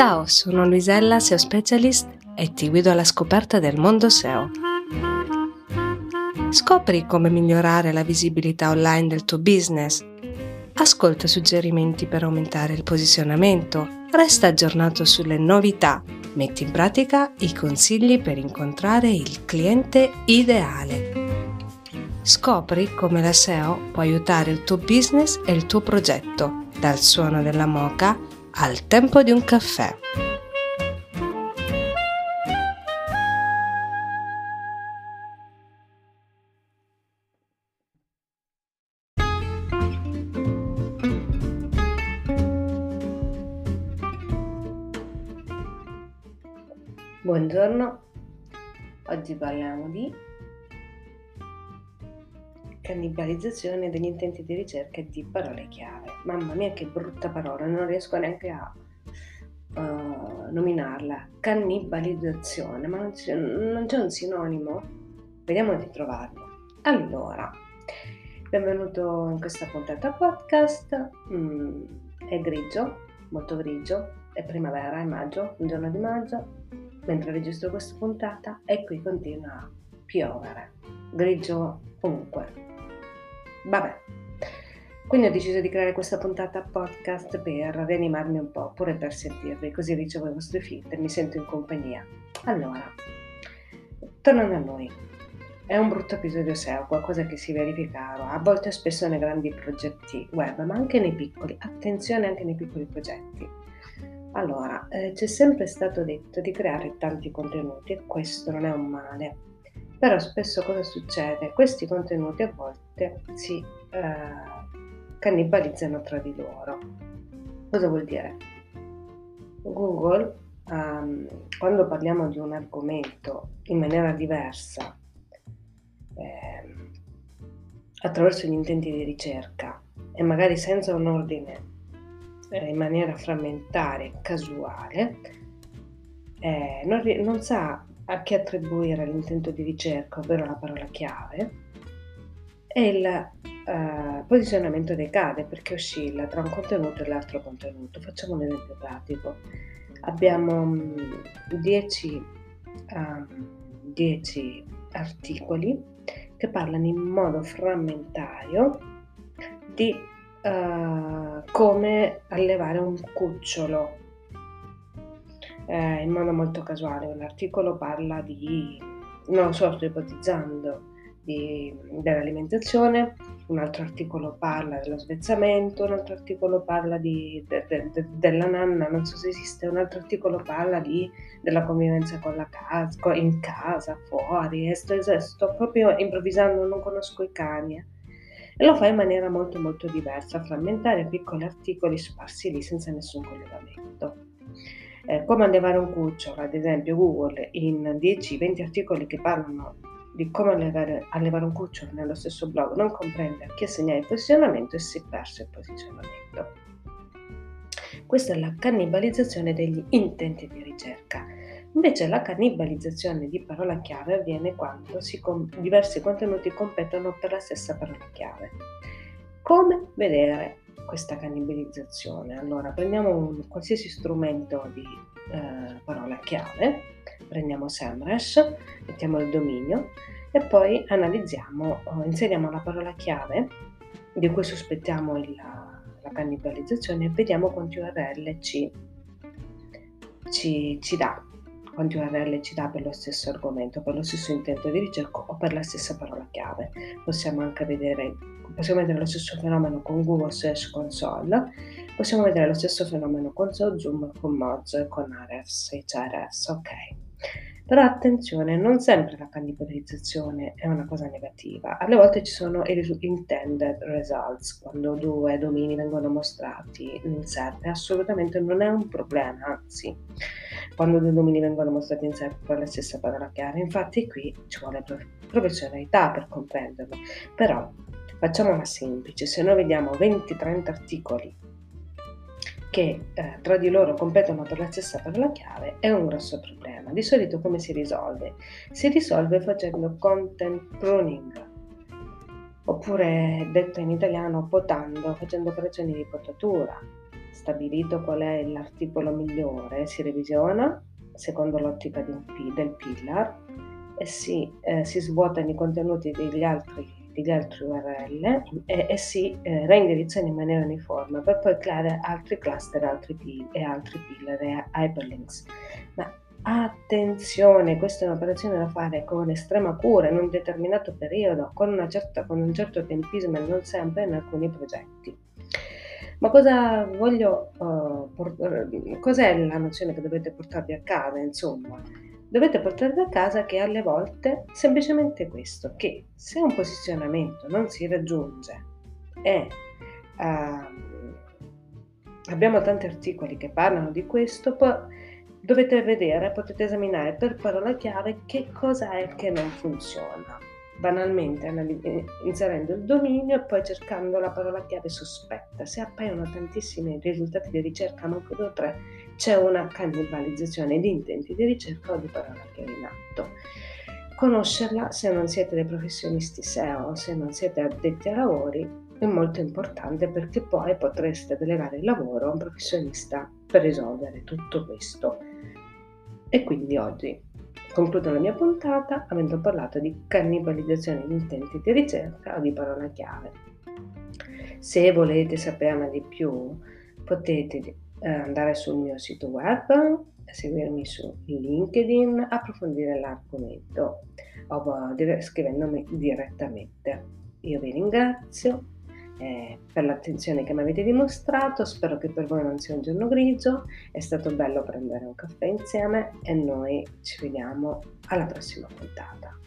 Ciao, sono Luisella, SEO Specialist e ti guido alla scoperta del mondo SEO. Scopri come migliorare la visibilità online del tuo business. Ascolta suggerimenti per aumentare il posizionamento. Resta aggiornato sulle novità. Metti in pratica i consigli per incontrare il cliente ideale. Scopri come la SEO può aiutare il tuo business e il tuo progetto, dal suono della moca al tempo di un caffè. Buongiorno, oggi parliamo di cannibalizzazione degli intenti di ricerca di parole chiave. Mamma mia che brutta parola, non riesco neanche a uh, nominarla. Cannibalizzazione, ma non c'è, non c'è un sinonimo? Vediamo di trovarlo. Allora, benvenuto in questa puntata podcast. Mm, è grigio, molto grigio, è primavera, è maggio, un giorno di maggio. Mentre registro questa puntata e qui continua a piovere. Grigio comunque, Vabbè, quindi ho deciso di creare questa puntata podcast per rianimarmi un po', pure per sentirvi, così ricevo i vostri feed e mi sento in compagnia. Allora, tornando a noi, è un brutto episodio SEO, qualcosa che si verifica a volte spesso nei grandi progetti web, ma anche nei piccoli. Attenzione anche nei piccoli progetti. Allora, eh, c'è sempre stato detto di creare tanti contenuti e questo non è un male però spesso cosa succede? Questi contenuti a volte si eh, cannibalizzano tra di loro. Cosa vuol dire? Google, um, quando parliamo di un argomento in maniera diversa, eh, attraverso gli intenti di ricerca e magari senza un ordine, eh, in maniera frammentaria, casuale, eh, non, non sa a che attribuire l'intento di ricerca, ovvero la parola chiave, e il uh, posizionamento decade perché oscilla tra un contenuto e l'altro contenuto. Facciamo un esempio pratico. Abbiamo 10 um, um, articoli che parlano in modo frammentario di uh, come allevare un cucciolo eh, in modo molto casuale. Un articolo parla di, non lo so, sto ipotizzando, di, dell'alimentazione, un altro articolo parla dello svezzamento, un altro articolo parla di, de, de, de, della nanna, non so se esiste, un altro articolo parla di, della convivenza con la casa, in casa, fuori, sto, sto proprio improvvisando, non conosco i cani. Eh. E lo fa in maniera molto molto diversa, frammentare piccoli articoli sparsi lì senza nessun collegamento eh, come allevare un cucciolo, ad esempio Google in 10-20 articoli che parlano di come allevare, allevare, un cucciolo nello stesso blog non comprende a chi assegnare il posizionamento e si perso il posizionamento. Questa è la cannibalizzazione degli intenti di ricerca. Invece la cannibalizzazione di parola chiave avviene quando com- diversi contenuti competono per la stessa parola chiave. Come vedere questa cannibalizzazione? Allora, prendiamo un qualsiasi strumento di eh, parola chiave, prendiamo SEMrush, mettiamo il dominio e poi analizziamo, inseriamo la parola chiave di cui sospettiamo il, la cannibalizzazione e vediamo quanti URL ci, ci, ci dà quanti URL ci dà per lo stesso argomento, per lo stesso intento di ricerca o per la stessa parola chiave. Possiamo anche vedere, possiamo vedere lo stesso fenomeno con Google Search Console, possiamo vedere lo stesso fenomeno con SoZoom, con Moz e con Ahrefs, HRS, ok. Però attenzione, non sempre la cannibalizzazione è una cosa negativa. Alle volte ci sono i intended results, quando due domini vengono mostrati in serve. Assolutamente non è un problema, anzi, quando due domini vengono mostrati in per la stessa parola chiave. Infatti qui ci vuole professionalità per comprenderlo. Però facciamola semplice, se noi vediamo 20-30 articoli che eh, tra di loro competono per la stessa parola chiave è un grosso problema. Di solito come si risolve? Si risolve facendo content pruning, oppure detto in italiano potando, facendo operazioni di potatura. Stabilito qual è l'articolo migliore, si revisiona secondo l'ottica P, del pillar e si, eh, si svuotano i contenuti degli altri, degli altri URL e, e si eh, reindirizzano in maniera uniforme per poi creare altri cluster altri P, e altri pillar e hyperlinks. Ma attenzione, questa è un'operazione da fare con estrema cura in un determinato periodo, con, certa, con un certo tempismo e non sempre in alcuni progetti. Ma cosa voglio, uh, por- cos'è la nozione che dovete portarvi a casa? Insomma, dovete portarvi a casa che alle volte semplicemente questo, che se un posizionamento non si raggiunge e uh, abbiamo tanti articoli che parlano di questo, poi dovete vedere, potete esaminare per parola chiave che cosa è che non funziona banalmente eh, inserendo il dominio e poi cercando la parola chiave sospetta. Se appaiono tantissimi risultati di ricerca, manco due o tre, c'è una cannibalizzazione di intenti di ricerca o di parola chiave in atto. Conoscerla, se non siete dei professionisti SEO, se non siete addetti ai lavori, è molto importante perché poi potreste delegare il lavoro a un professionista per risolvere tutto questo. E quindi oggi Concludo la mia puntata avendo parlato di cannibalizzazione di intenti di ricerca o di parola chiave. Se volete saperne di più, potete eh, andare sul mio sito web, seguirmi su LinkedIn, approfondire l'argomento o scrivendomi direttamente. Io vi ringrazio eh, per l'attenzione che mi avete dimostrato, spero che per voi non sia un giorno grigio, è stato bello prendere un caffè insieme e noi ci vediamo alla prossima puntata.